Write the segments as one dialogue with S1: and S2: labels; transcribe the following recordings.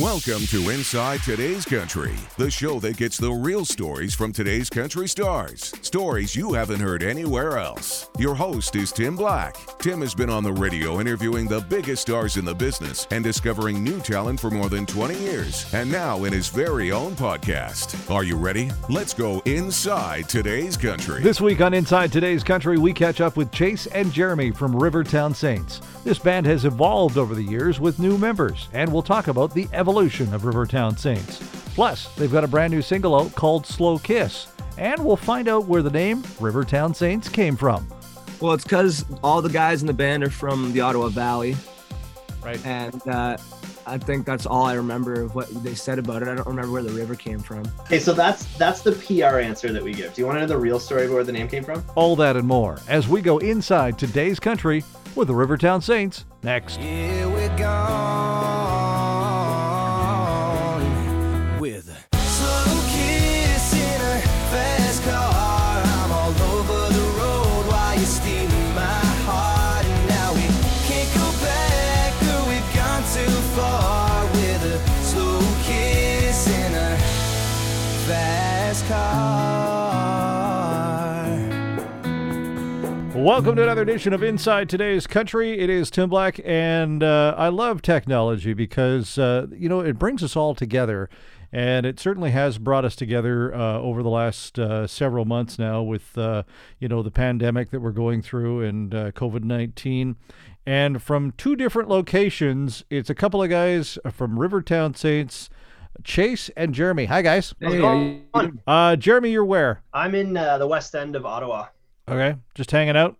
S1: Welcome to Inside Today's Country, the show that gets the real stories from today's country stars. Stories you haven't heard anywhere else. Your host is Tim Black. Tim has been on the radio interviewing the biggest stars in the business and discovering new talent for more than 20 years, and now in his very own podcast. Are you ready? Let's go inside today's country.
S2: This week on Inside Today's Country, we catch up with Chase and Jeremy from Rivertown Saints. This band has evolved over the years with new members, and we'll talk about the of Rivertown Saints. Plus, they've got a brand new single out called Slow Kiss, and we'll find out where the name Rivertown Saints came from.
S3: Well, it's because all the guys in the band are from the Ottawa Valley,
S2: Right.
S3: and uh, I think that's all I remember of what they said about it. I don't remember where the river came from.
S4: Okay, so that's that's the PR answer that we give. Do you want to know the real story of where the name came from?
S2: All that and more as we go inside today's country with the Rivertown Saints next.
S5: Here we gone
S2: Welcome to another edition of Inside Today's Country. It is Tim Black, and uh, I love technology because, uh, you know, it brings us all together. And it certainly has brought us together uh, over the last uh, several months now with, uh, you know, the pandemic that we're going through and uh, COVID 19. And from two different locations, it's a couple of guys from Rivertown Saints, Chase and Jeremy. Hi, guys.
S3: Hey,
S4: going?
S3: how you-
S2: Uh, Jeremy, you're where?
S4: I'm in uh, the west end of Ottawa.
S2: Okay. Just hanging out?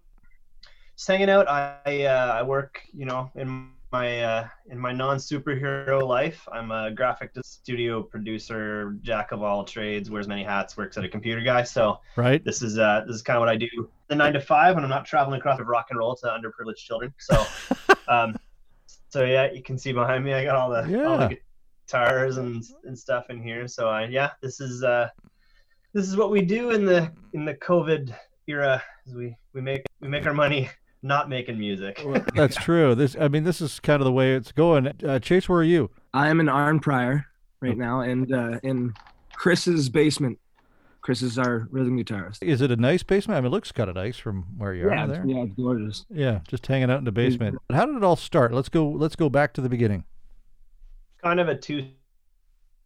S4: Just hanging out. I uh, I work, you know, in my uh, in my non superhero life. I'm a graphic studio producer, jack of all trades, wears many hats, works at a computer guy. So
S2: Right?
S4: this is uh, this is kind of what I do. The nine to five when I'm not traveling across the rock and roll to underprivileged children. So, um, so yeah, you can see behind me. I got all the all the guitars and and stuff in here. So I yeah, this is uh, this is what we do in the in the COVID era. Is we we make we make our money not making music.
S2: That's true. This, I mean, this is kind of the way it's going. Uh, Chase, where are you?
S3: I am in Arnprior right now, and uh, in Chris's basement. Chris is our rhythm guitarist.
S2: Is it a nice basement? I mean, it looks kind of nice from where you
S3: yeah,
S2: are
S3: it's-
S2: there.
S3: yeah, it's gorgeous.
S2: Yeah, just hanging out in the basement. But how did it all start? Let's go. Let's go back to the beginning.
S4: kind of a two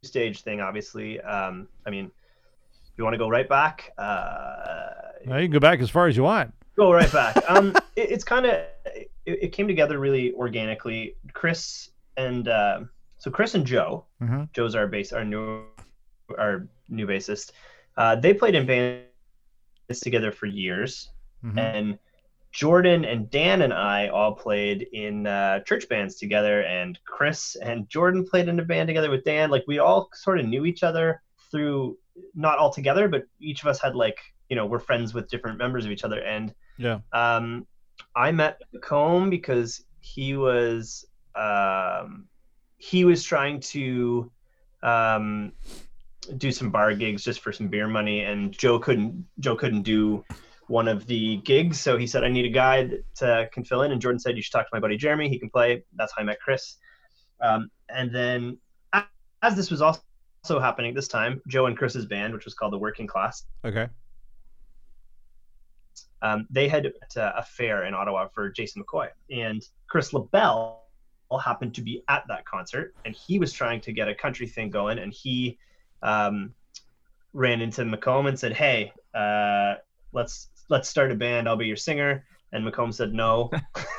S4: stage thing, obviously. Um, I mean, if you want to go right back? Uh,
S2: Now, you can go back as far as you want.
S4: go right back. Um, it, it's kind of it, it came together really organically. Chris and uh, so Chris and Joe,
S2: Mhm.
S4: Joe's our bass, our new our new bassist. Uh, they played in bands together for years,
S2: Mhm.
S4: and Jordan and Dan and I all played in uh, church bands together, and Chris and Jordan played in a band together with Dan. Like we all sort of knew each other through not all together, but each of us had like you know we're friends with different members of each other. And
S2: Yeah.
S4: um, I met Combe because he was um, he was trying to um, do some bar gigs just for some beer money, and Joe couldn't Joe couldn't do one of the gigs, so he said, "I need a guy that uh, can fill in." And Jordan said, "You should talk to my buddy Jeremy. He can play." That's how I met Chris. Um, and then, as this was also happening this time, Joe and Chris's band, which was called the Working Class,
S2: Okay.
S4: Um, they had uh, a fair in Ottawa for Jason McCoy, and Chris LaBelle happened to be at that concert, and he was trying to get a country thing going, and he um, ran into McComb and said, "Hey, uh, let's let's start a band. I'll be your singer." And McComb said, "No,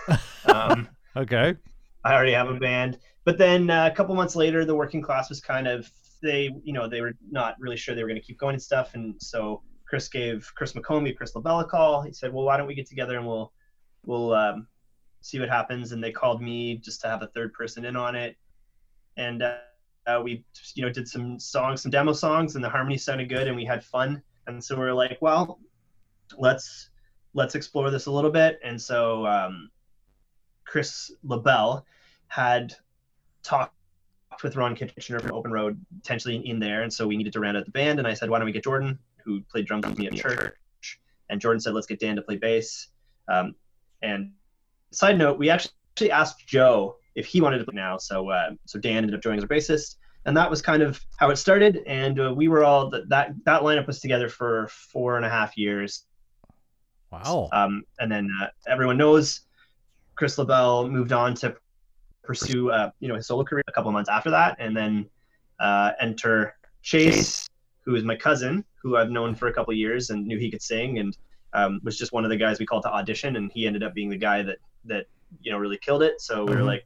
S4: um,
S2: Okay.
S4: I already have a band." But then uh, a couple months later, the working class was kind of they, you know, they were not really sure they were going to keep going and stuff, and so Chris gave Chris McComb, Chris LaBelle a call. He said, "Well, why don't we get together and we'll we'll um, see what happens?" And they called me just to have a third person in on it, and uh, uh, we you know did some songs, some demo songs, and the harmony sounded good, and we had fun. And so we were like, "Well, let's let's explore this a little bit." And so um, Chris LaBelle had talked with Ron Kitchener from Open Road potentially in there, and so we needed to round out the band. And I said, "Why don't we get Jordan?" Who played drums with me at church. And Jordan said, let's get Dan to play bass. Um, and side note, we actually asked Joe if he wanted to play now. So uh, so Dan ended up joining as a bassist, and that was kind of how it started. And uh, we were all that that that lineup was together for four and a half years.
S2: Wow.
S4: Um, and then uh, everyone knows Chris LaBelle moved on to pursue uh, you know his solo career a couple of months after that, and then uh, enter Chase, who is my cousin, who I've known for a couple of years and knew he could sing, and um, was just one of the guys we called to audition, and he ended up being the guy that that you know really killed it. So we were
S2: Mhm.
S4: like,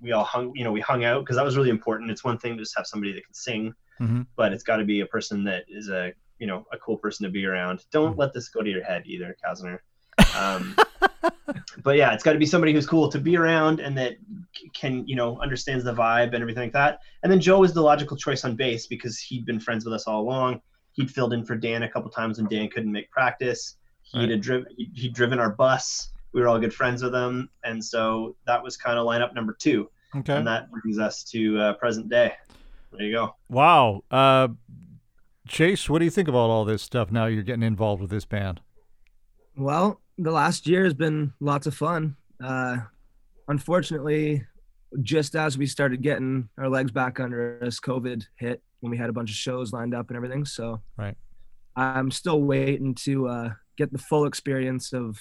S4: we all hung, you know, we hung out because that was really important. It's one thing to just have somebody that can sing,
S2: Mhm.
S4: but it's got to be a person that is a you know a cool person to be around. Don't let this go to your head either, Kazner. Um, but yeah, it's got to be somebody who's cool to be around and that can you know understands the vibe and everything like that. And then Joe was the logical choice on bass because he'd been friends with us all along. He'd filled in for Dan a couple times when Dan couldn't make practice. He'd
S2: Right.
S4: had driven he'd, he'd driven our bus. We were all good friends with him, and so that was kind of lineup number two,
S2: Okay.
S4: and that brings us to uh, present day. There you go.
S2: Wow. Uh, Chase, what do you think about all this stuff now you're getting involved with this band?
S3: Well, the last year has been lots of fun. Uh, unfortunately, just as we started getting our legs back under us, COVID hit when we had a bunch of shows lined up and everything. So,
S2: Right.
S3: I'm still waiting to uh, get the full experience of,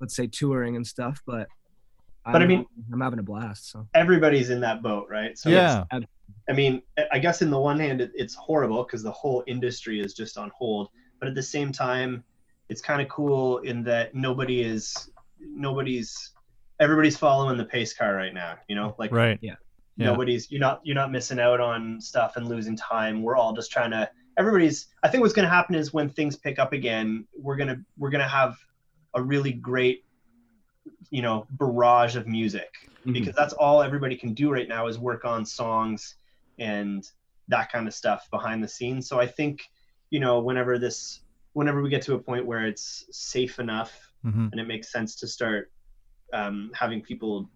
S3: let's say, touring and stuff. But,
S4: But I
S3: I'm-
S4: mean-
S3: I'm having a blast. So,
S4: Everybody's in that boat, right? So
S2: yeah.
S4: I mean, I guess in the one hand, it, it's horrible because the whole industry is just on hold. But at the same time, it's kind of cool in that nobody is, nobody's, everybody's following the pace car right now. You know, like
S2: Right.
S3: Yeah.
S2: Yeah.
S4: nobody's, you're not, you're not missing out on stuff and losing time. We're all just trying to. Everybody's. I think what's going to happen is when things pick up again, we're gonna we're gonna have a really great, you know, barrage of music
S3: mhm.
S4: because that's all everybody can do right now is work on songs and that kind of stuff behind the scenes. So I think, you know, whenever this, whenever we get to a point where it's safe enough
S2: hmm
S4: and it makes sense to start um, having people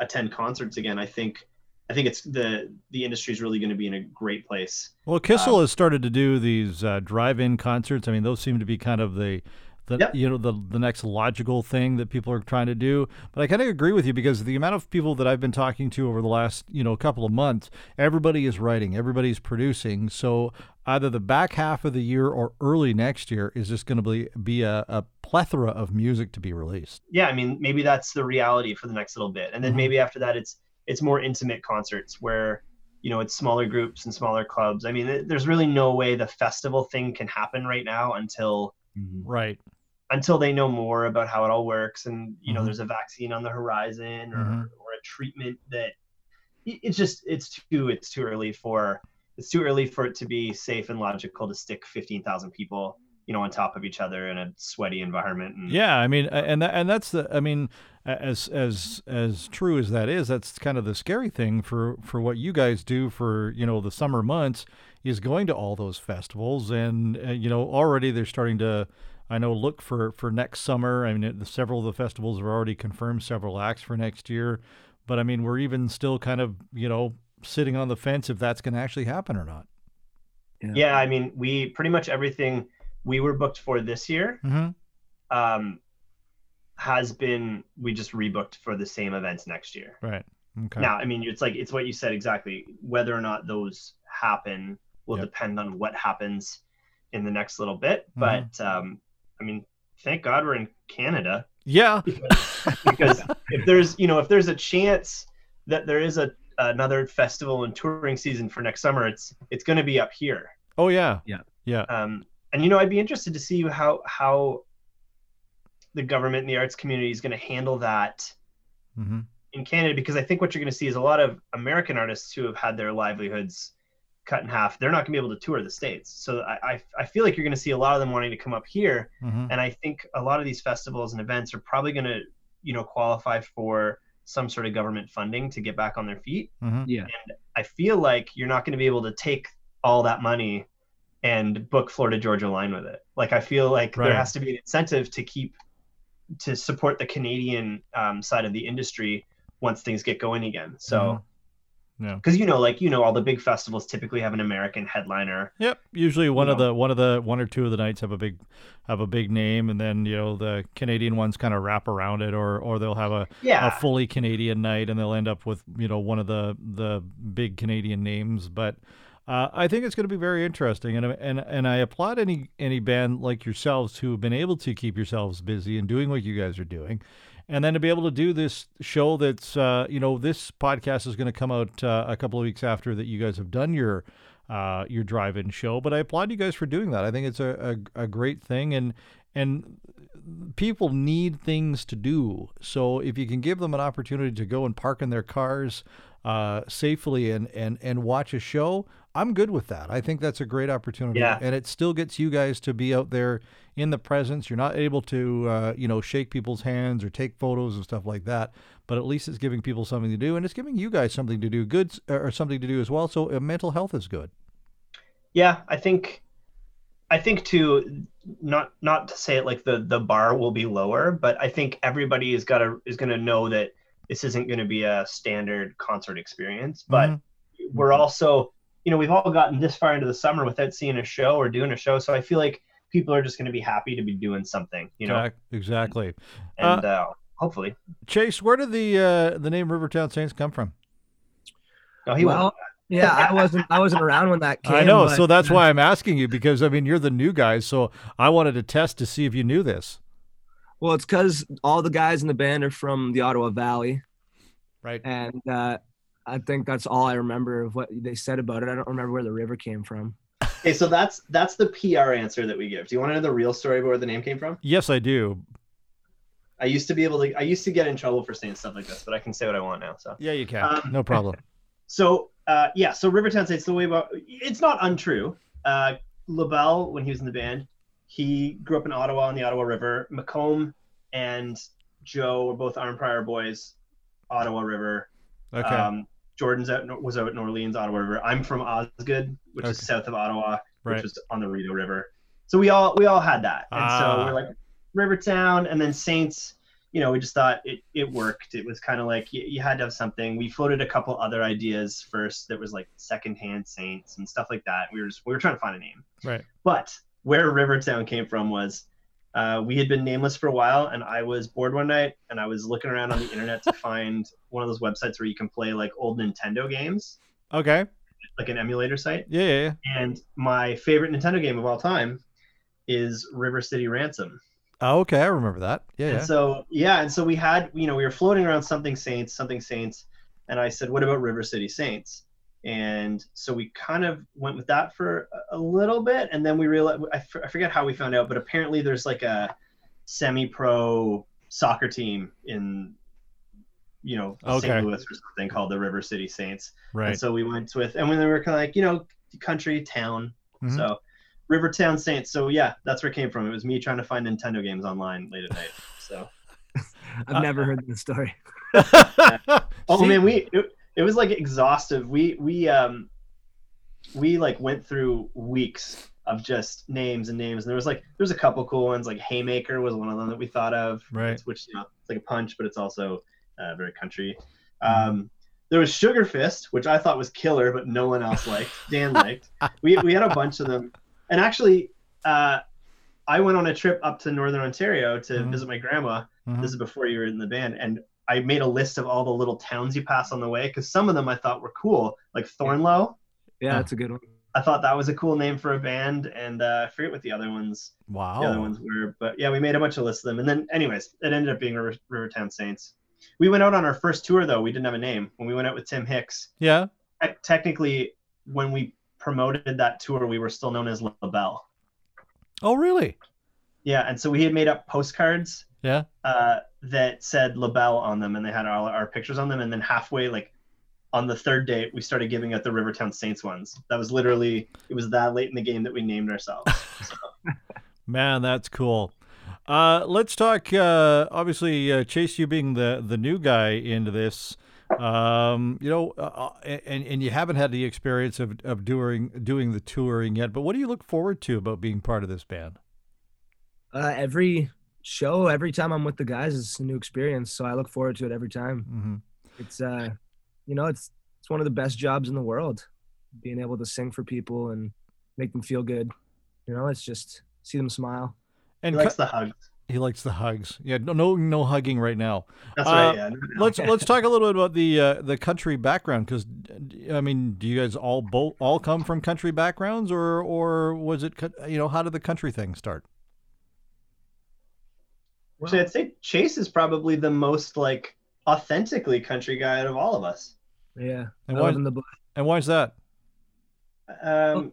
S4: attend concerts again, I think, I think it's the the industry is really going to be in a great place.
S2: Well, Kissel
S4: Um,
S2: has started to do these uh, drive-in concerts. I mean, those seem to be kind of the, the
S4: Yep.
S2: you know, the the next logical thing that people are trying to do. But I kind of agree with you because the amount of people that I've been talking to over the last you know couple of months, everybody is writing, everybody's producing. So either the back half of the year or early next year is just going to be be a, a plethora of music to be released.
S4: yeah, I mean, maybe that's the reality for the next little bit, and then
S2: Mhm.
S4: maybe after that, it's it's more intimate concerts where you know it's smaller groups and smaller clubs. I mean, th- there's really no way the festival thing can happen right now until
S3: Mhm.
S2: Right.
S4: until they know more about how it all works, and you know,
S2: Mhm.
S4: there's a vaccine on the horizon or
S2: Mhm.
S4: or a treatment that it's just it's too it's too early for it's too early for it to be safe and logical to stick 15,000 people you know on top of each other in a sweaty environment and
S2: Yeah, I mean, and that, and that's the, I mean, as as as true as that is, that's kind of the scary thing for for what you guys do for you know the summer months is going to all those festivals, and uh, you know already they're starting to, I know, look for for next summer. I mean, it, several of the festivals have already confirmed several acts for next year, but I mean, we're even still kind of you know sitting on the fence if that's going to actually happen or not.
S4: yeah i mean we pretty much everything we were booked for this year
S2: Mm-hmm.
S4: um has been we just rebooked for the same events next year
S2: Right. Okay.
S4: now i mean it's like it's what you said exactly whether or not those happen will
S2: Yep.
S4: depend on what happens in the next little bit
S2: Mhm.
S4: but um i mean thank god we're in canada
S2: yeah.
S4: because if there's you know if there's a chance that there is a another festival and touring season for next summer it's it's going to be up here
S2: Oh yeah.
S3: Yeah.
S2: Yeah.
S4: um, and you know i'd be interested to see how how the government and the arts community is going to handle that
S2: Mm-hmm.
S4: in canada because i think what you're going to see is a lot of american artists who have had their livelihoods cut in half they're not going to be able to tour the states so i i, I feel like you're going to see a lot of them wanting to come up here
S2: Mm-hmm.
S4: and i think a lot of these festivals and events are probably going to you know qualify for some sort of government funding to get back on their feet
S2: Mm-hmm.
S3: Yeah.
S4: And I feel like you're not going to be able to take all that money and book florida georgia line with it like i feel like
S2: Right.
S4: there has to be an incentive to keep to support the canadian um, side of the industry once things get going again so
S2: Mhm. Yeah.
S4: because you know, like you know, all the big festivals typically have an American headliner.
S2: Yep. Usually one of
S4: know.
S2: the one of the one or two of the nights have a big have a big name, and then you know the Canadian ones kind of wrap around it, or or they'll have a
S4: Yeah,
S2: a fully Canadian night, and they'll end up with you know one of the the big Canadian names. But uh, I think it's going to be very interesting, and and and I applaud any any band like yourselves who have been able to keep yourselves busy and doing what you guys are doing. And then to be able to do this show that's, uh, you know, this podcast is going to come out uh, a couple of weeks after that you guys have done your uh, your drive-in show. But I applaud you guys for doing that. I think it's a, a, a great thing, and and people need things to do. So if you can give them an opportunity to go and park in their cars uh, safely and, and, and watch a show, I'm good with that. I think that's a great opportunity.
S4: Yeah.
S2: And it still gets you guys to be out there in the presence. You're not able to, uh, you know, shake people's hands or take photos and stuff like that. But at least it's giving people something to do, and it's giving you guys something to do, good or something to do as well. So uh, mental health is good.
S4: yeah. I think, I think too, not not to say it like the the bar will be lower, but I think everybody is gotta is gonna know that this isn't going to be a standard concert experience. But
S2: Mhm.
S4: we're also, you know, we've all gotten this far into the summer without seeing a show or doing a show, so I feel like people are just going to be happy to be doing something, you know,
S2: exactly.
S4: and uh, hopefully.
S2: Chase, where did the uh, the name Rivertown Saints come from?
S4: No, he
S3: well,
S4: won't.
S3: yeah, I wasn't I wasn't around when that came.
S2: I know,
S3: but,
S2: so that's
S3: uh,
S2: why I'm asking you because I mean you're the new guys, so I wanted to test to see if you knew this.
S3: Well, it's because all the guys in the band are from the Ottawa Valley,
S2: Right.
S3: and uh, I think that's all I remember of what they said about it. I don't remember where the river came from.
S4: Okay, so that's that's the PR answer that we give. Do you want to know the real story about where the name came from?
S2: Yes, I do.
S4: I used to be able to. I used to get in trouble for saying stuff like this, but I can say what I want now. So,
S2: Yeah, you can.
S4: Um,
S2: no problem.
S4: so uh, yeah. So Rivertown Saints, the way about it's not untrue. Uh, LaBelle, when he was in the band, he grew up in Ottawa on the Ottawa River. McComb and Joe were both Arnprior boys, Ottawa River.
S2: Okay.
S4: Um, Jordan's out was out in Orleans, Ottawa River. I'm from Osgoode, which is south of Ottawa,
S2: Right.
S4: which was on the Rideau River. So we all we all had that, and
S2: Ah.
S4: so we're like Rivertown, and then Saints. You know, we just thought it it worked. It was kind of like you, you had to have something. We floated a couple other ideas first. That was like secondhand Saints and stuff like that. We were just we were trying to find a name.
S2: Right.
S4: But where Rivertown came from was uh, we had been nameless for a while, and I was bored one night, and I was looking around on the internet to find one of those websites where you can play like old Nintendo games,
S2: Okay.
S4: like an emulator site.
S2: Yeah, yeah, yeah.
S4: And my favorite Nintendo game of all time is River City Ransom.
S2: Oh, okay, I remember that. Yeah,
S4: And
S2: yeah.
S4: so yeah, and so we had, you know, we were floating around something Saints, something Saints, and I said, what about River City Saints? And so we kind of went with that for a- a little bit, and then we realized I, f- I forget how we found out, but apparently there's like a semi-pro soccer team in, you know,
S2: Okay.
S4: St. Louis or something called the River City Saints.
S2: right.
S4: And so we went with, and when they were kind of like, you know, country town,
S2: Mhm.
S4: so Rivertown Saints. So yeah, that's where it came from. It was me trying to find Nintendo games online late at night. So.
S3: I've
S2: Uh,
S3: never heard this story.
S4: Oh
S2: See?
S4: man, we it, it was like exhaustive. We we um we like went through weeks of just names and names, and there was like there was a couple cool ones. Like Haymaker was one of them that we thought of,
S2: Right.
S4: Which you know it's like a punch, but it's also uh, very country.
S2: Mm-hmm.
S4: Um, there was Sugar Fist, which I thought was killer, but no one else liked. Dan liked. We we had a bunch of them, and actually, uh, I went on a trip up to Northern Ontario to
S2: Mhm.
S4: visit my grandma.
S2: Mhm.
S4: This is before you were in the band, and I made a list of all the little towns you pass on the way because some of them I thought were cool, like Thornloe.
S3: Yeah, that's a good one.
S4: I thought that was a cool name for a band, and uh, I forget what the other ones
S2: Wow.
S4: the other ones were, but yeah, we made a bunch of lists of them, and then anyways, it ended up being River, Rivertown Saints. We went out on our first tour though. We didn't have a name when we went out with Tim Hicks.
S2: Yeah.
S4: te- Technically, when we promoted that tour, we were still known as LaBelle.
S2: Oh, really?
S4: Yeah, and so we had made up postcards
S2: Yeah.
S4: uh, that said LaBelle on them, and they had all our pictures on them. And then halfway, like on the third date, we started giving out the Rivertown Saints ones. That was literally it was that late in the game that we named ourselves.
S2: Man, that's cool. Uh, let's talk. Uh, obviously, uh, Chase, you being the the new guy into this, um, you know, uh, and and you haven't had the experience of of doing doing the touring yet. But what do you look forward to about being part of this band?
S3: Uh, every show, every time I'm with the guys, is a new experience. So I look forward to it every time.
S2: hmm
S3: It's uh, you know, it's it's one of the best jobs in the world, being able to sing for people and make them feel good. You know, it's just see them smile.
S2: And
S4: He likes
S2: cu-
S4: the hugs.
S2: he likes the hugs. Yeah, no, no, no hugging right now.
S4: That's
S2: Uh,
S4: right. Yeah. No, no.
S2: Let's let's talk a little bit about the uh, the country background because I mean, do you guys all both all come from country backgrounds or or was it you know how did the country thing start?
S4: Actually, I'd say Chase is probably the most like authentically country guy out of all of us.
S3: Yeah,
S2: And why
S3: live in the bush.
S2: and why is that?
S4: Um,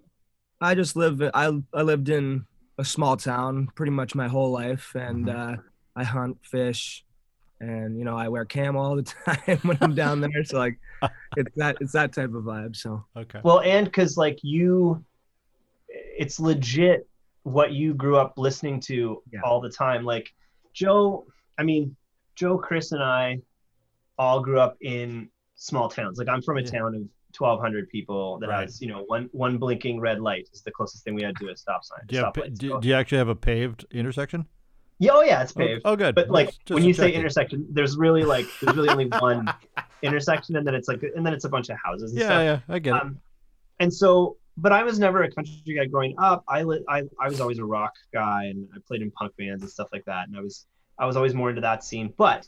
S3: I just live. I I lived in a small town pretty much my whole life, and uh, I hunt, fish, and you know I wear camo all the time when I'm down there. So like, it's that it's that type of vibe. So
S2: Okay.
S4: well, and because like you, it's legit what you grew up listening to
S3: Yeah.
S4: all the time. Like Joe, I mean, Joe, Chris, and I all grew up in small towns. Like I'm from a
S2: Yeah.
S4: town of 1,200 people that
S2: Right.
S4: has you know one one blinking red light is the closest thing we had to a stop sign.
S2: Do you, have, do,
S4: So-
S2: do you actually have a paved intersection?
S4: yeah, oh yeah, it's
S2: Oh,
S4: paved.
S2: Oh, good.
S4: but like
S2: Just
S4: when you say intersection there's really like there's really only one intersection and then it's like and then it's a bunch of houses and
S2: yeah,
S4: stuff
S2: yeah, I get it.
S4: um, and so but i was never a country guy growing up I, li- I i was always a rock guy and i played in punk bands and stuff like that and i was i was always more into that scene but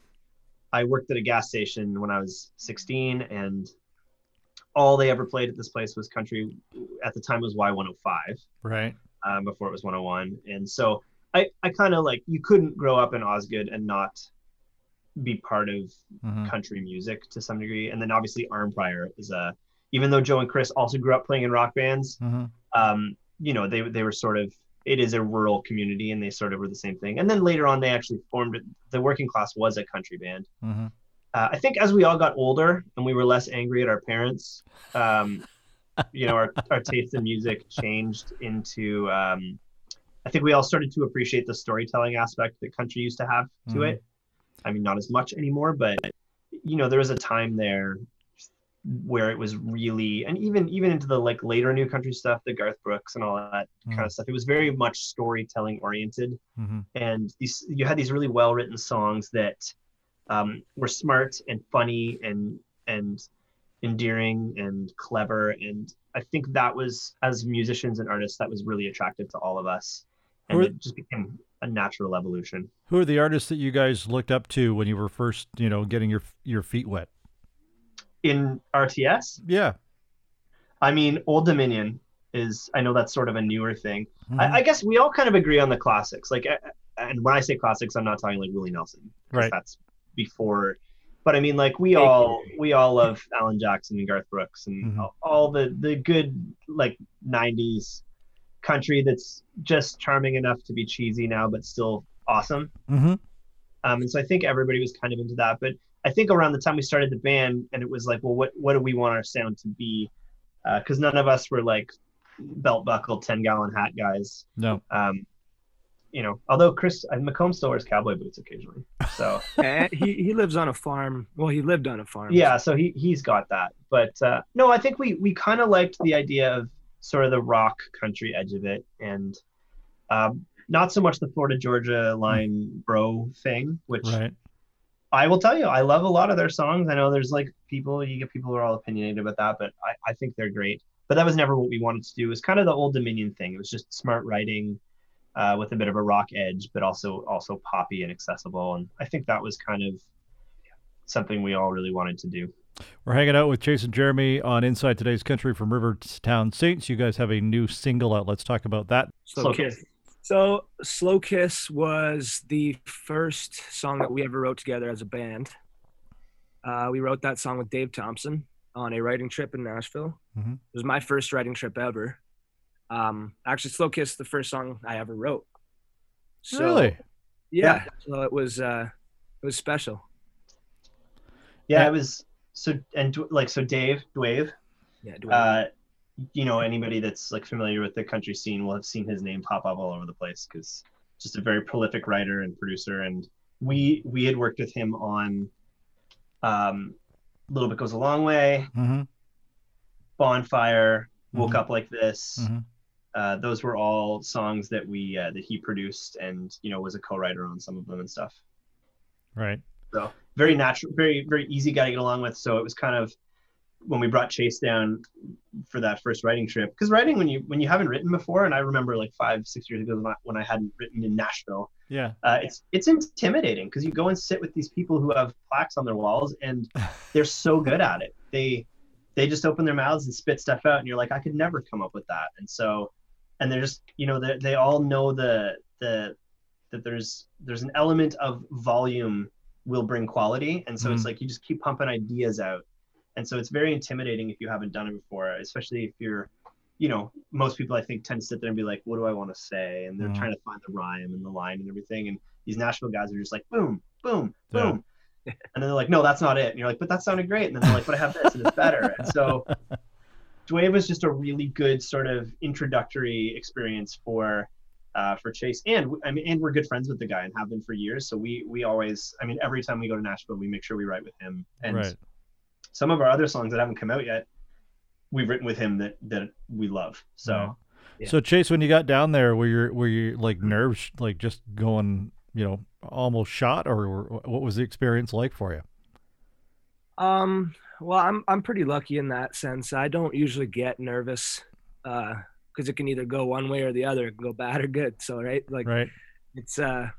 S4: i worked at a gas station when i was 16 and all they ever played at this place was country at the time it was y105
S2: Right.
S4: um, before it was 101. And so I, I kind of like, you couldn't grow up in Osgoode and not be part of
S2: Mhm.
S4: country music to some degree. And then obviously Arnprior is a, even though Joe and Chris also grew up playing in rock bands,
S2: Mhm.
S4: um, you know, they, they were sort of, it is a rural community and they sort of were the same thing. And then later on, they actually formed, the working class was a country band.
S2: Mhm.
S4: Uh, I think as we all got older and we were less angry at our parents, um, you know, our, our taste in music changed into. Um, I think we all started to appreciate the storytelling aspect that country used to have to
S2: Mhm.
S4: it. I mean, not as much anymore, but you know, there was a time there where it was really, and even even into the like later new country stuff, the Garth Brooks and all that kind
S2: Mhm.
S4: of stuff. It was very much storytelling oriented
S2: Mhm.
S4: and these you had these really well written songs that um, were smart and funny and and endearing and clever and i think that was as musicians and artists that was really attractive to all of us and it just became a natural evolution
S2: Who are the artists that you guys looked up to when you were first, you know, getting your your feet wet?
S4: In rts
S2: Yeah.
S4: i mean old dominion is i know that's sort of a newer thing
S2: Mhm.
S4: I, I guess we all kind of agree on the classics like and when i say classics i'm not talking like willie Nelson.
S2: Right.
S4: that's before but i mean like we all we all love alan jackson and garth brooks and
S2: Mhm.
S4: all, all the the good like 90s country that's just charming enough to be cheesy now but still awesome
S2: Mhm.
S4: um, and so i think everybody was kind of into that but i think around the time we started the band and it was like well what what do we want our sound to be because none of us were like belt buckle 10 gallon hat guys
S2: No.
S4: um, you know, although Chris uh, McComb still wears cowboy boots occasionally. So
S3: he he lives on a farm. Well, he lived on a farm.
S4: yeah, so he he's got that. But uh, no, I think we we kind of liked the idea of sort of the rock country edge of it, and um, not so much the Florida Georgia line bro thing, which
S2: Right.
S4: I will tell you, I love a lot of their songs. I know there's like people, you get people who are all opinionated about that, but I, I think they're great. But that was never what we wanted to do. It was kind of the old Dominion thing. It was just smart writing uh, with a bit of a rock edge, but also also poppy and accessible. And I think that was kind of something we all really wanted to do.
S2: We're hanging out with Chase and Jeremy on Inside Today's Country from Rivertown Saints. You guys have a new single out. Let's talk about that.
S3: Slow,
S4: Slow
S3: Kiss.
S4: Kiss.
S3: So Slow Kiss was the first song that we ever wrote together as a band. Uh, we wrote that song with Dave Thompson on a writing trip in Nashville.
S2: Mhm.
S3: It was my first writing trip ever. Um, actually, Slow Kiss is the first song I ever wrote. So,
S2: really?
S3: Yeah. So it was uh, it was special.
S4: Yeah,
S2: Yeah.
S4: it was so and like so Dave Dwave,
S3: Yeah. Dwayne.
S4: uh, you know anybody that's like familiar with the country scene will have seen his name pop up all over the place because just a very prolific writer and producer and we we had worked with him on um a little bit goes a long way
S2: Mm-hmm.
S4: bonfire woke
S2: Mhm.
S4: up like this
S2: Mhm.
S4: uh, those were all songs that we uh, that he produced and you know was a co-writer on some of them and stuff
S2: Right.
S4: so very natural very very easy guy to get along with so it was kind of when we brought Chase down for that first writing trip, because writing when you when you haven't written before, and I remember like five six years ago when I, when I hadn't written in Nashville,
S2: Yeah.
S4: uh, it's it's intimidating because you go and sit with these people who have plaques on their walls and they're so good at it. They they just open their mouths and spit stuff out, and you're like, I could never come up with that. And so, and they're just you know they they all know the the that there's there's an element of volume will bring quality, and so it's
S2: Mhm.
S4: like you just keep pumping ideas out, and so it's very intimidating if you haven't done it before, especially if you're you know, most people I think tend to sit there and be like, what do I want to say? And they're
S2: Mhm.
S4: trying to find the rhyme and the line and everything. And these Nashville guys are just like, boom, boom,
S2: Yeah.
S4: boom. And then they're like, no, that's not it. And you're like, but that sounded great. And then they're like, but I have this and it's better. And so Dwayne was just a really good sort of introductory experience for uh, for Chase. And I mean, and we're good friends with the guy and have been for years. So we we always, I mean, every time we go to Nashville, we make sure we write with him. And
S2: right.
S4: Some of our other songs that haven't come out yet, we've written with him that that we love. So.
S2: Right.
S3: Yeah.
S2: So Chase, when you got down there, were you were you like nerves, like just going, you know, almost shot, or, or what was the experience like for you?
S3: Um, well, I'm I'm pretty lucky in that sense. I don't usually get nervous, uh, because it can either go one way or the other, it can go bad or good. So right, like
S2: Right.
S3: it's uh,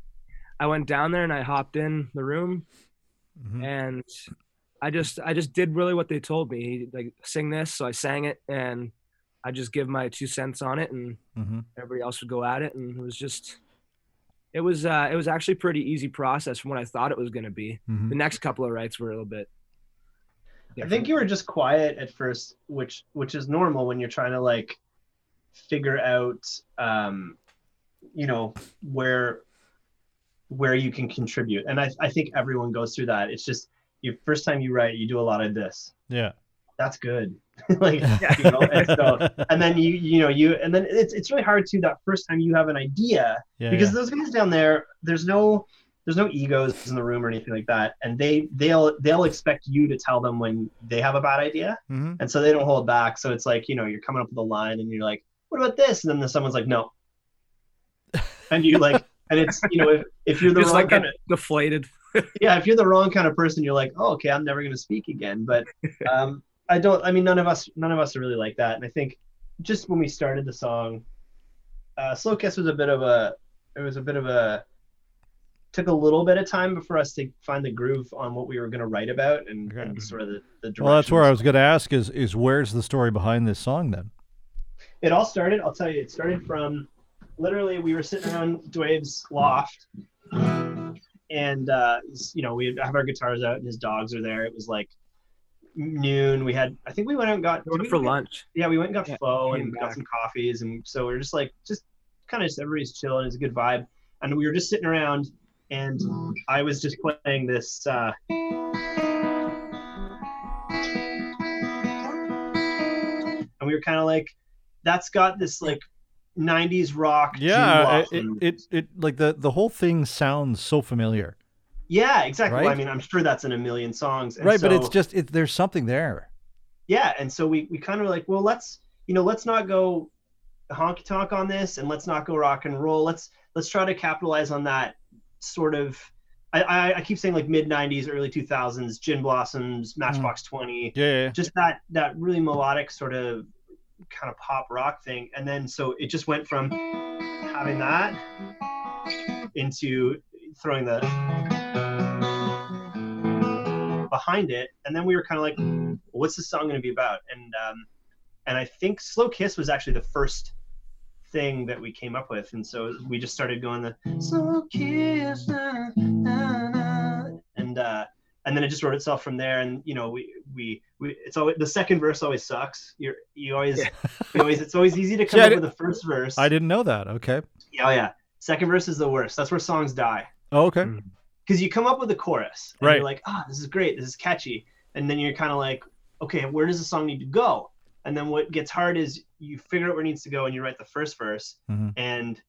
S3: I went down there and I hopped in the room
S2: Mhm.
S3: and I just I just did really what they told me, like sing this. So I sang it and I just give my two cents on it, and
S2: Mhm.
S3: everybody else would go at it, and it was just. It was uh, it was actually a pretty easy process from what I thought it was going to be.
S2: Mhm.
S3: The next couple of writes were a little bit.
S4: I think you were just quiet at first, which which is normal when you're trying to like figure out um you know where where you can contribute. And I, I think everyone goes through that. It's just you first time you write, you do a lot of this.
S2: Yeah.
S4: That's good. like you know, and so and then you you know you and then it's it's really hard to that first time you have an idea
S2: yeah.
S4: because
S2: yeah.
S4: those guys down there there's no there's no egos in the room or anything like that and they they'll they'll expect you to tell them when they have a bad idea
S2: Mhm.
S4: and so they don't hold back so it's like you know you're coming up with a line and you're like what about this and then someone's like no and you like and it's you know if, if you're the
S3: just
S4: wrong
S3: like
S4: kind
S3: a
S4: of
S3: deflated.
S4: Yeah if you're the wrong kind of person you're like oh okay i'm never going to speak again but um i don't i mean none of us none of us are really like that and i think just when we started the song uh slow kiss was a bit of a it was a bit of a took a little bit of time for us to find the groove on what we were going to write about and,
S2: Okay.
S4: and sort of the, the
S2: Well, that's where I was going to ask is is where's the story behind this song then?
S4: it all started i'll tell you it started from literally we were sitting around dwave's loft and uh you know we have our guitars out and his dogs are there. It was like noon. We had i think we went out and got
S3: We went
S4: we
S3: for lunch.
S4: yeah we went and got
S3: Yeah,
S4: pho and got some coffees and so we are just like just kind of just everybody's chilling. It's a good vibe. And we were just sitting around and i was just playing this uh and we were kind of like that's got this like 90s rock
S2: Yeah, it, it it like the the whole thing sounds so familiar.
S4: yeah exactly. Well, i mean i'm sure that's in a million songs and
S2: right, but it's just it, there's something there.
S4: yeah and so we we kind of were like well let's you know let's not go honky tonk on this and let's not go rock and roll. Let's let's try to capitalize on that sort of i i, I keep saying like mid 90s early 2000s gin blossoms hmm. matchbox 20
S2: Yeah, yeah,
S4: just that that really melodic sort of kind of pop rock thing. And then so it just went from having that into throwing the behind it. And then we were kind of like what's the song going to be about? And um and i think slow kiss was actually the first thing that we came up with. And so we just started going the slow kiss na, na, na, and uh and then it just wrote itself from there and you know we we, we it's always the second verse always sucks you're you always
S3: Yeah.
S4: you always it's always easy to come
S2: See,
S4: up with the first verse
S2: I didn't know that. Okay.
S4: yeah, oh yeah second verse is the worst that's where songs die
S2: Oh, okay.
S3: Mm.
S4: because you come up with a chorus and
S2: Right.
S4: you're like ah this is great this is catchy and then you're kind of like okay where does the song need to go and then what gets hard is you figure out where it needs to go and you write the first verse
S2: Mhm.
S4: and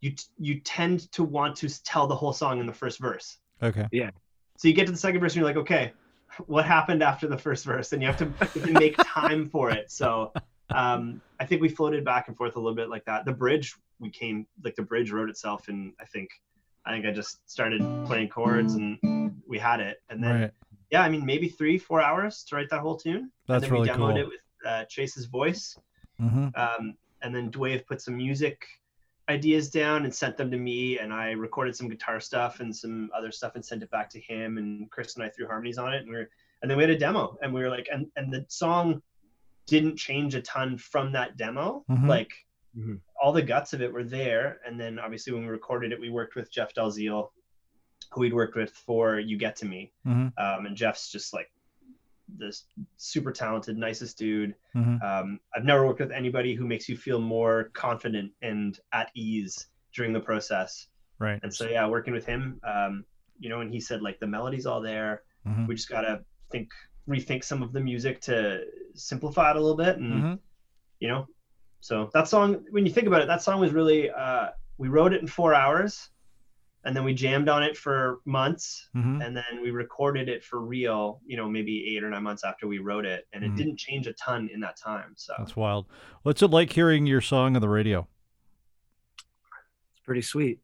S4: you t- you tend to want to tell the whole song in the first verse
S2: Okay.
S4: So you get to the second verse and you're like okay what happened after the first verse and you have to, you have to make time for it so um, i think we floated back and forth a little bit like that the bridge we came like the bridge wrote itself and i think i think i just started playing chords and we had it and then
S2: Right.
S4: yeah, I mean maybe three, four hours to write that whole tune.
S2: That's
S4: and then
S2: really
S4: we demoed
S2: cool.
S4: it with uh, Chase's voice.
S2: hmm
S4: Um, and then Dwayne put some music ideas down and sent them to me, and I recorded some guitar stuff and some other stuff and sent it back to him. And Chris and I threw harmonies on it, and we are and then we had a demo, and we were like, and and the song didn't change a ton from that demo.
S2: Mhm.
S4: Like
S3: Mhm.
S4: all the guts of it were there, and then obviously when we recorded it, we worked with Jeff Dalziel, who we'd worked with for "You Get to Me,"
S2: hmm
S4: um, and Jeff's just like this super talented, nicest dude.
S2: hmm
S4: Um, I've never worked with anybody who makes you feel more confident and at ease during the process.
S2: Right.
S4: And so, yeah, working with him, um, you know, and he said like the melody's all there.
S2: Mhm.
S4: We just gotta think, rethink some of the music to simplify it a little bit, and
S2: hmm
S4: you know, so that song, when you think about it, that song was really, uh, we wrote it in four hours, and then we jammed on it for months,
S2: hmm
S4: and then we recorded it for real you know maybe eight or nine months after we wrote it and it
S2: Mhm.
S4: didn't change a ton in that time so
S2: That's wild. What's it like hearing your song on the radio?
S3: It's pretty sweet.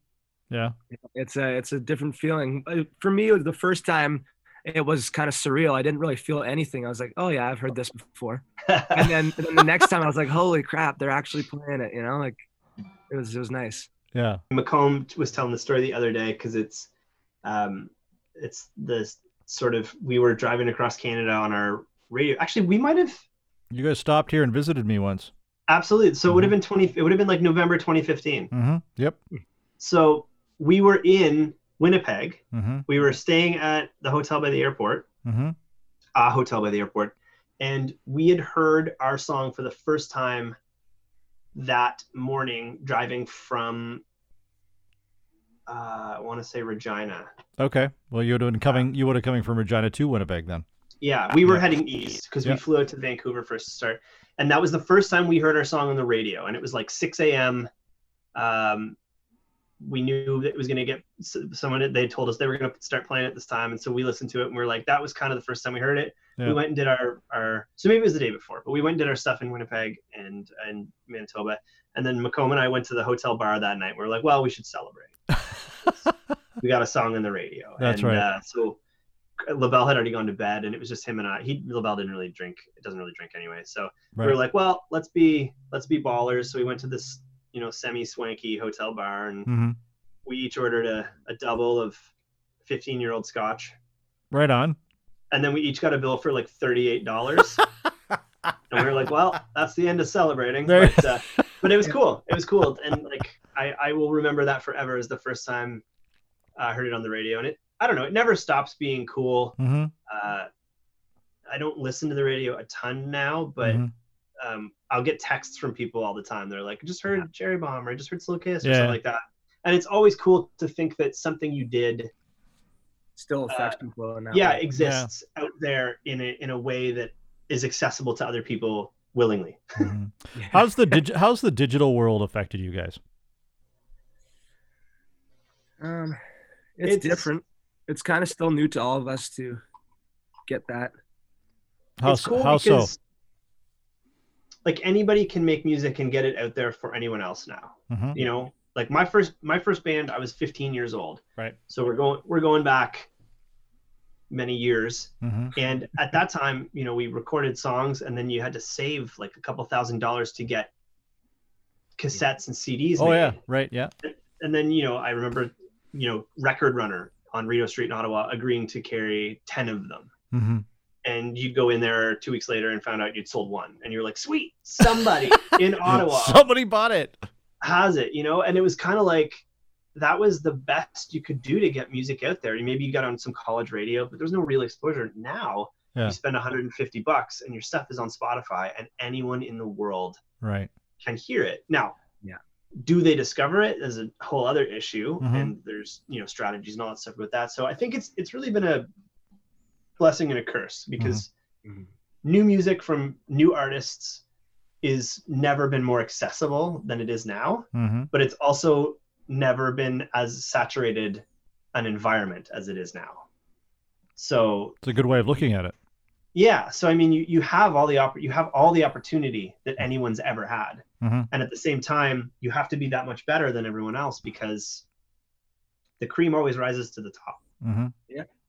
S2: Yeah.
S3: It's a it's a different feeling. Uh, For me, it was the first time. It was kind of surreal. I didn't really feel anything. I was like, "Oh yeah, I've heard this before." And then, and then the next time, I was like, "Holy crap, they're actually playing it!" You know, like it was it was nice.
S2: Yeah.
S4: McComb was telling the story the other day because it's um it's the sort of we were driving across canada on our radio actually we might have
S2: You guys stopped here and visited me once.
S4: absolutely. So it would have been 20 it would have been like november 2015
S2: hmm Yep.
S4: so we were in winnipeg.
S2: Hmm
S4: we were staying at the hotel by the airport.
S2: Hmm
S4: a hotel by the airport, and we had heard our song for the first time that morning driving from uh, I want to say Regina.
S2: Okay. Well, you would have been coming. You would have coming from Regina to Winnipeg then.
S4: Yeah, we were
S2: Yeah.
S4: heading east because
S2: Yeah.
S4: we flew out to Vancouver first to start, and that was the first time we heard our song on the radio, and it was like 6 a.m. Um, we knew that it was going to get someone. They told us they were going to start playing at this time, and so we listened to it, and we are like, that was kind of the first time we heard it.
S2: Yeah.
S4: We went and did our our. So maybe it was the day before, but we went and did our stuff in Winnipeg and and Manitoba, and then McComb and I went to the hotel bar that night. we are like, well, we should celebrate. we got a song on the radio.
S2: That's
S4: and,
S2: right.
S4: Uh, so LaBelle had already gone to bed, and it was just him and I. He LaBelle didn't really drink. It doesn't really drink anyway. So we were like, well, let's be let's be ballers. So we went to this you know semi swanky hotel bar, and
S2: hmm
S4: we each ordered a, a double of 15 year old scotch,
S2: Right on.
S4: and then we each got a bill for like 38 dollars. and we were like, well, that's the end of celebrating.
S2: There-
S4: But, uh, but it was cool. It was cool, and like I I will remember that forever as the first time I heard it on the radio, and it I don't know, it never stops being cool
S2: hmm
S4: uh, I don't listen to the radio a ton now, but
S2: Mhm.
S4: Um, I'll get texts from people all the time. They're like, I just heard Cherry Bomb or I just heard Slow Kiss or
S2: Yeah.
S4: something like that. And it's always cool to think that something you did,
S3: Still affects people. In that
S4: yeah,
S3: way.
S4: exists out there in a in a way that is accessible to other people willingly.
S2: Mhm. How's the dig- How's the digital world affected you guys?
S3: Um, it's,
S4: It's-
S3: different. It's kind of still new to all of us to get that.
S2: How
S4: it's cool
S2: how so?
S4: Like anybody can make music and get it out there for anyone else now.
S2: hmm
S4: you know like my first my first band i was 15 years old
S2: Right.
S4: so we're going we're going back many years
S2: hmm
S4: and at that time you know we recorded songs and then you had to save like a couple thousand dollars to get cassettes and cds
S2: Oh
S4: made.
S2: yeah. Right. Yeah.
S4: and then you know i remember you know record runner on Rideau street in ottawa agreeing to carry 10 of them
S2: hmm
S4: and you'd go in there two weeks later and found out you'd sold one and you're like sweet somebody in ottawa
S2: Somebody bought it.
S4: has it, you know, and it was kind of like that was the best you could do to get music out there. and Maybe you got on some college radio, but there's no real exposure. Now
S2: Yeah.
S4: you spend 150 bucks and your stuff is on Spotify and anyone in the world
S2: Right.
S4: can hear it. Now,
S3: Yeah.
S4: do they discover it is a whole other issue
S2: Mhm.
S4: and there's, you know, strategies and all that stuff with that. So I think it's it's really been a blessing and a curse because
S3: Mhm.
S4: new music from new artists is never been more accessible than it is now
S2: hmm
S4: but it's also never been as saturated an environment as it is now. So
S2: It's a good way of looking at it.
S4: yeah, so I mean, you you have all the opp- you have all the opportunity that anyone's ever had,
S2: Mhm.
S4: and at the same time, you have to be that much better than everyone else because the cream always rises to the top.
S2: hmm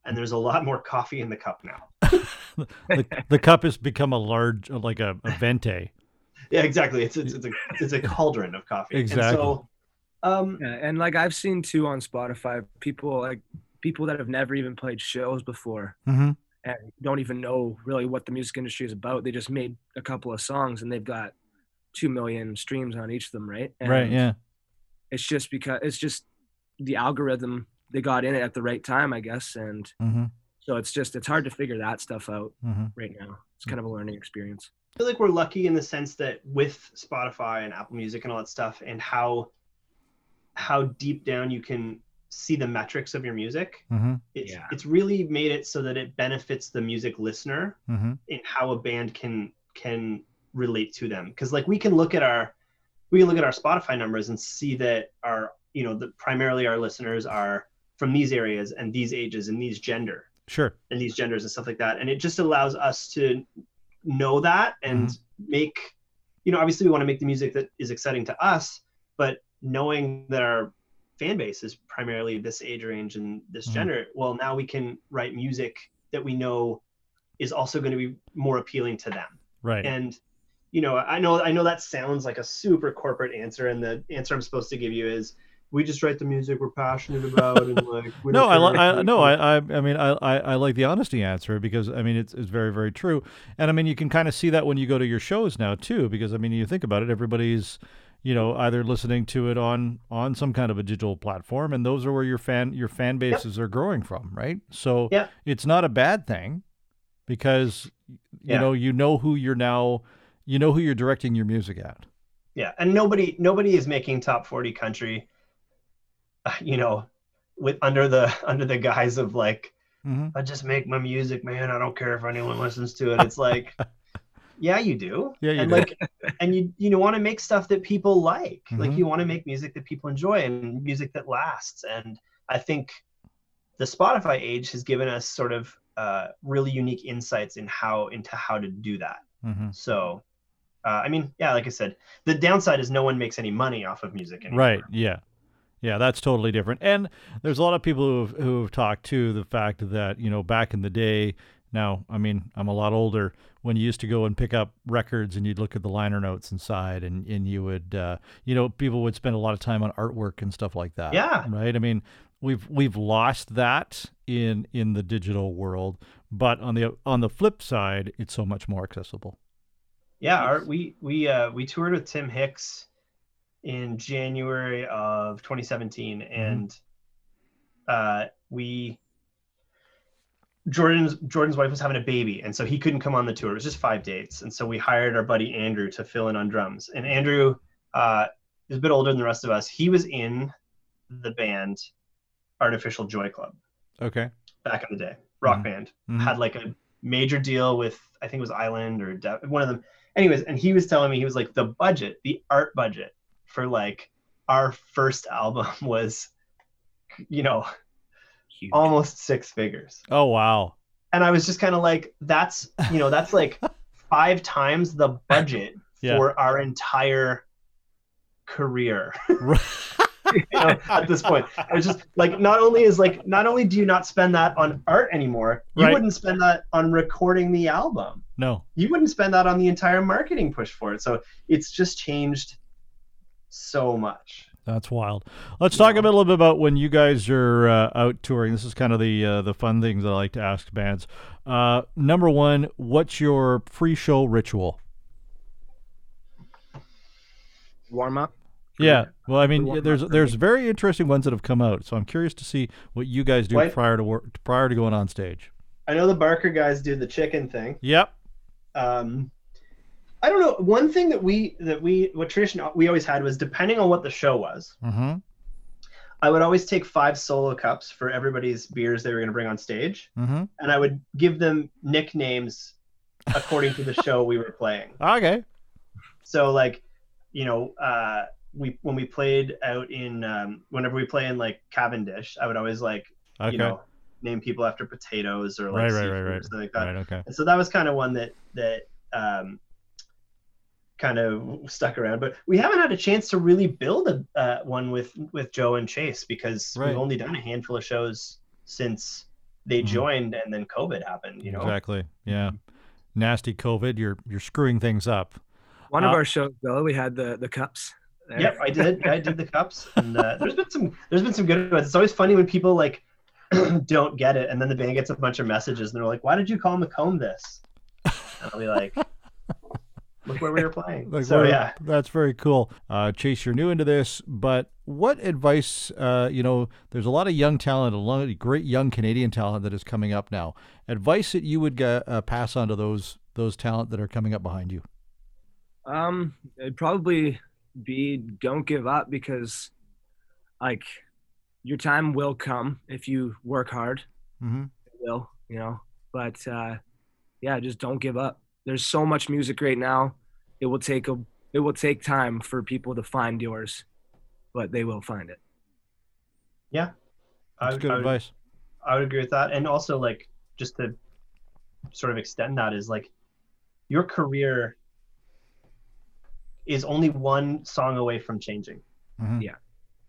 S4: and there's a lot more coffee in the cup now.
S2: the, the cup has become a large, like a, a venti.
S4: Yeah, exactly. It's it's, it's a it's a cauldron of coffee.
S2: Exactly.
S4: And so, um,
S3: Yeah, and like I've seen too on Spotify, people like people that have never even played shows before
S2: Mm-hmm.
S3: and don't even know really what the music industry is about. They just made a couple of songs and they've got two million streams on each of them, right? And
S2: Right. Yeah.
S3: It's just because it's just the algorithm they got in it at the right time, I guess, and
S2: Mm-hmm.
S3: so it's just it's hard to figure that stuff out
S2: Mm-hmm.
S3: right now. It's kind of a learning experience.
S4: I feel like we're lucky in the sense that with Spotify and Apple Music and all that stuff, and how how deep down you can see the metrics of your music.
S2: Mm-hmm.
S4: It's
S3: Yeah.
S4: it's really made it so that it benefits the music listener
S2: Mm-hmm.
S4: in how a band can can relate to them. Because like we can look at our we can look at our Spotify numbers and see that our you know the primarily our listeners are from these areas and these ages and these gender
S2: Sure.
S4: and these genders and stuff like that and it just allows us to know that and make you know obviously we want to make the music that is exciting to us but knowing that our fan base is primarily this age range and this
S2: Mhm.
S4: gender well now we can write music that we know is also going to be more appealing to them
S2: Right.
S4: and you know i know i know that sounds like a super corporate answer and the answer i'm supposed to give you is we just write the music we're passionate about and like
S2: no, I,
S4: care
S2: li- I no, I, I, I mean, I, I, I like the honesty answer because I mean, it's, it's very, very true, and I mean, you can kind of see that when you go to your shows now too, because I mean, you think about it, everybody's, you know, either listening to it on on some kind of a digital platform, and those are where your fan your fan bases are growing from, right? So
S4: Yeah.
S2: it's not a bad thing because you
S4: Yeah.
S2: know you know who you're now, you know who you're directing your music at.
S4: yeah and nobody nobody is making top 40 country you know with under the under the guise of like
S2: Mm-hmm.
S4: i just make my music man i don't care if anyone listens to it it's like yeah you do
S2: Yeah, you
S4: and
S2: do.
S4: like and you you know want to make stuff that people like like
S2: Mhm.
S4: you want to make music that people enjoy and music that lasts and i think the spotify age has given us sort of uh, really unique insights in how into how to do that
S2: Mm-hmm.
S4: so uh, i mean yeah like i said the downside is no one makes any money off of music anymore.
S2: Right. Yeah. Yeah, that's totally different. And there's a lot of people who've who've talked to the fact that you know back in the day. Now, I mean, I'm a lot older. When you used to go and pick up records and you'd look at the liner notes inside, and and you would, uh, you know, people would spend a lot of time on artwork and stuff like that.
S4: Yeah.
S2: Right. I mean, we've we've lost that in in the digital world, but on the on the flip side, it's so much more accessible.
S4: yeah our, we we uh we toured with tim hicks in january of 2017 and uh we jordan's jordan's wife was having a baby and so he couldn't come on the tour it was just five dates and so we hired our buddy andrew to fill in on drums and andrew uh is a bit older than the rest of us he was in the band artificial joy club
S2: Okay.
S4: back in the day rock
S2: Mhm.
S4: band
S2: Mhm.
S4: had like a major deal with I think it was Island or De- one of them. Anyways, and he was telling me he was like the budget, the art budget for like our first album was, you know,
S3: Huge.
S4: almost six figures.
S2: Oh wow.
S4: And I was just kind of like, that's you know, that's like five times the budget
S2: Yeah.
S4: for our entire career. you know, at this point. I was just like, not only is like, not only do you not spend that on art anymore, you
S2: Right.
S4: wouldn't spend that on recording the album.
S2: no.
S4: You wouldn't spend that on the entire marketing push for it. So it's just changed so much.
S2: That's wild. Let's talk a little bit about when you guys are uh, out touring. This is kind of the uh, the fun things that I like to ask bands. Uh, number one, what's your pre-show ritual?
S3: warm up.
S2: Yeah. Well, I mean,
S3: warm
S2: there's
S3: up for
S2: there's very interesting ones that have come out. So I'm curious to see what you guys do
S4: What?
S2: prior to work, prior to going on stage.
S4: I know the Barker guys do the chicken thing.
S2: Yep.
S4: Um, I don't know. One thing that we that we what tradition we always had was depending on what the show was,
S2: Mm-hmm.
S4: I would always take five solo cups for everybody's beers they were going to bring on stage,
S2: Mm-hmm.
S4: and I would give them nicknames according to the show we were playing.
S2: Okay.
S4: So like, you know, uh, we when we played out in um, whenever we play in like Cavendish, I would always like
S2: Okay.
S4: you know name people after potatoes or like
S2: Right, right, right, right.
S4: like that.
S2: right. Okay.
S4: And so that was kind of one that that um, kind of stuck around. But we haven't had a chance to really build a uh, one with with Joe and Chase because
S2: Right.
S4: we've only done a handful of shows since they
S2: Mhm.
S4: joined and then COVID happened. You know,
S2: Exactly. Yeah. Nasty COVID. You're you're screwing things up.
S3: One of
S2: Uh,
S3: our shows, though, we had the the cups. there.
S4: Yep, I did. I did the cups, and uh, there's been some. There's been some good ones. It's always funny when people like don't get it, and then the band gets a bunch of messages, and they're like, "Why did you call McComb this?" And I'll be like, "Look where we were playing."
S2: Like,
S4: so yeah,
S2: that's very cool. Uh, Chase, you're new into this, but what advice? Uh, you know, there's a lot of young talent, a lot of great young Canadian talent that is coming up now. Advice that you would uh, uh, pass on to those those talent that are coming up behind you.
S3: Um, it'd probably be don't give up because, like, your time will come if you work hard.
S2: Mm-hmm.
S3: It will, you know. But uh, yeah, just don't give up. There's so much music right now. It will take a it will take time for people to find yours, but they will find it.
S4: I
S2: That's
S4: would,
S2: good
S4: I, would,
S2: advice.
S4: I would agree with that, and also like just to sort of extend that is like your career is only one song away from changing.
S2: Mhm.
S3: Yeah.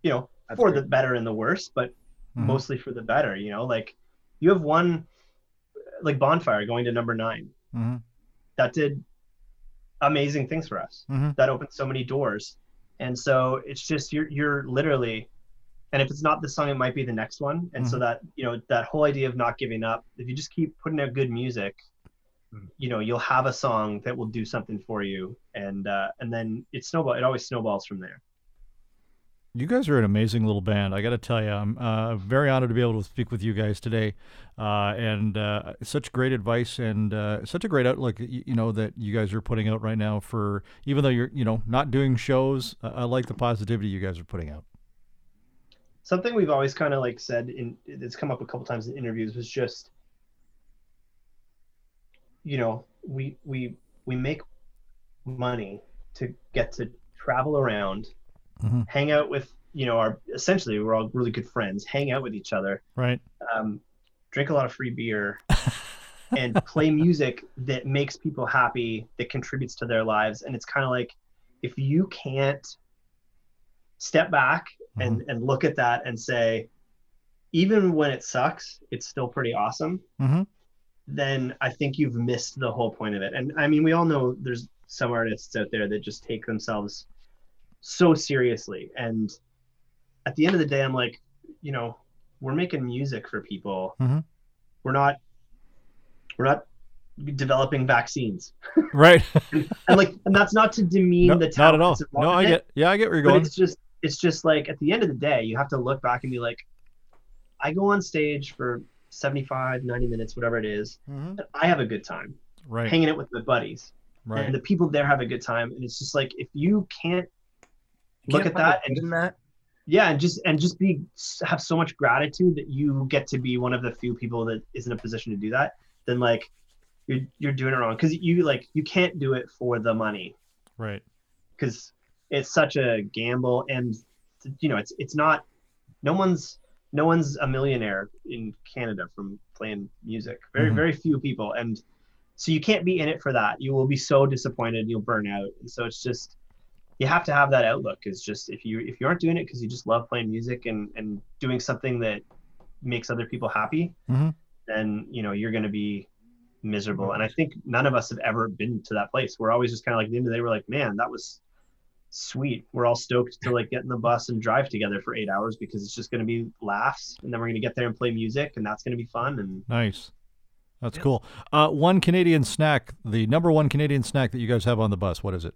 S4: You know,
S3: That's
S4: for
S3: great.
S4: the better and the worse, but
S2: Mhm.
S4: mostly for the better. You know, like you have one, like Bonfire going to number nine.
S2: Mhm.
S4: That did amazing things for us.
S2: Mhm.
S4: That opened so many doors, and so it's just you're you're literally, and if it's not this song, it might be the next one. And so that you know that whole idea of not giving up. If you just keep putting out good music,
S3: Mhm.
S4: you know you'll have a song that will do something for you, and uh, and then it snowball. It always snowballs from there.
S2: You guys are an amazing little band. I got to tell you, I'm uh, very honored to be able to speak with you guys today, uh, and uh, such great advice and uh, such a great outlook. You, you know that you guys are putting out right now. For even though you're, you know, not doing shows, uh, I like the positivity you guys are putting out.
S4: something we've always kind of like said in it's come up a couple times in interviews was just you know we we we make money to get to travel around
S2: Mhm.
S4: hang out with you know our essentially we're all really good friends hang out with each other
S2: Right.
S4: um, drink a lot of free beer and play music that makes people happy that contributes to their lives and it's kind of like if you can't step back and and look at that and say even when it sucks it's still pretty awesome
S2: Mm-hmm.
S4: then i think you've missed the whole point of it and i mean we all know there's some artists out there that just take themselves so seriously and at the end of the day i'm like you know we're making music for people
S2: Mhm.
S4: we're not we're not developing vaccines
S2: Right.
S4: and like and that's not to demean
S2: no,
S4: the
S2: not
S4: talent
S2: at all. No, I get. Yeah, I get where you're going.
S4: it's just it's just like at the end of the day you have to look back and be like i go on stage for 75 90 minutes whatever it is
S2: Mhm.
S4: and i have a good time
S2: Right.
S4: hanging out with my buddies
S2: Right.
S4: and the people there have a good time and it's just like if you can't look at that and
S3: that.
S4: yeah and just and just be have so much gratitude that you get to be one of the few people that is in a position to do that then like you're you're doing it wrong. Because you like you can't do it for the money.
S2: Right.
S4: because it's such a gamble and you know it's it's not no one's no one's a millionaire in canada from playing music. Very
S2: Mhm.
S4: very few people. And so you can't be in it for that. You will be so disappointed and you'll burn out. And so it's just you have to have that outlook is just if you if you aren't doing it because you just love playing music and and doing something that makes other people happy
S2: Mhm.
S4: then you know you're going to be miserable and i think none of us have ever been to that place we're always just kind of like the end of the day we're like man that was sweet we're all stoked to like get in the bus and drive together for eight hours because it's just going to be laughs and then we're going to get there and play music and that's going to be fun and
S2: Nice. That's cool. Uh, one Canadian snack, the number one Canadian snack that you guys have on the bus. What is it?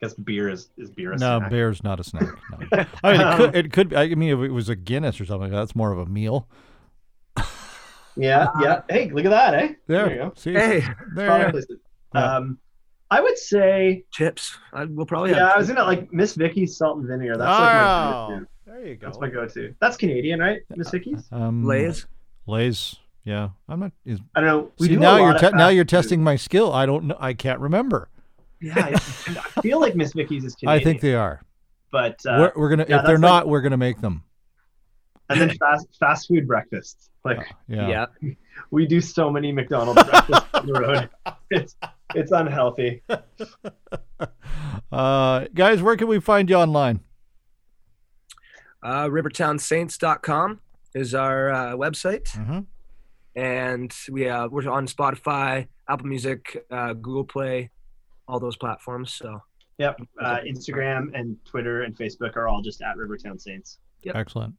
S4: I guess beer is, is beer a
S2: No,
S4: snack?
S2: bear's not a snack. No. I mean, it could. It could. Be, I mean, if it was a Guinness or something, that's more of a meal.
S4: yeah yeah hey look at that eh
S2: There,
S4: you go
S2: See,
S3: Hey,
S2: there.
S4: Probably
S2: you
S4: places.
S2: Yeah.
S4: um i would say
S3: chips. I, we'll probably
S4: yeah
S3: have.
S4: i was gonna like miss vicky's salt and vinegar
S2: go.
S4: that's like my
S2: Oh,
S4: go-to.
S2: there you go.
S4: that's my go-to that's canadian right miss vicky's
S2: Um,
S3: Lay's.
S2: Lay's. Yeah, I'm not. Is,
S4: i don't know we
S2: see
S4: do a
S2: now
S4: lot
S2: you're
S4: of
S2: te- now you're testing my skill. I don't know. I can't remember.
S3: Yeah,
S4: I feel like Miss Vicky's is Canadian.
S2: I think they are.
S4: but uh,
S2: we're, we're gonna.
S4: yeah,
S2: if they're
S4: that's
S2: not, we're gonna make them.
S4: and then fast fast food breakfasts. Like
S2: Yeah.
S3: yeah.
S4: we do so many McDonald's breakfasts on the road. It's it's unhealthy.
S2: Uh, guys, where can we find you online?
S3: Uh, RivertownSaints.com is our uh, website,
S2: Mhm.
S3: and we uh, we're on Spotify, Apple Music, uh, Google Play, all those platforms. So
S4: Yep. Uh, Instagram and Twitter and Facebook are all just at Rivertown Saints.
S2: Excellent.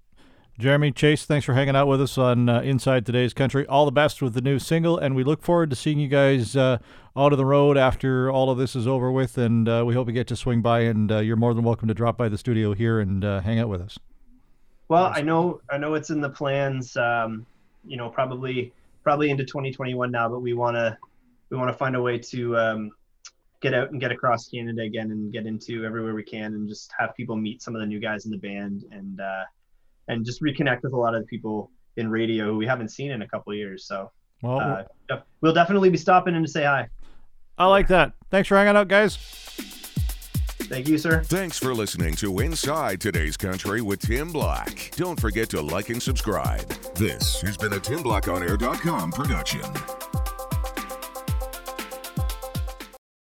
S2: Jeremy Chase, thanks for hanging out with us on uh, Inside Today's Country. All the best with the new single, and we look forward to seeing you guys uh, out on the road after all of this is over with. And uh, we hope you get to swing by, and uh, you're more than welcome to drop by the studio here and uh, hang out with us.
S4: Well, I know I know it's in the plans. Um, you know, probably probably into 2021 now, but we want to we want to find a way to um, get out and get across Canada again and get into everywhere we can and just have people meet some of the new guys in the band and uh, and just reconnect with a lot of the people in radio who we haven't seen in a couple of years. So
S2: Well,
S4: uh, we'll definitely be stopping in to say hi.
S2: I like that. Thanks for hanging out, guys.
S4: Thank you, sir.
S1: Thanks for listening to Inside Today's Country with Tim Black. Don't forget to like and subscribe. This has been a TimBlackOnAir.com production.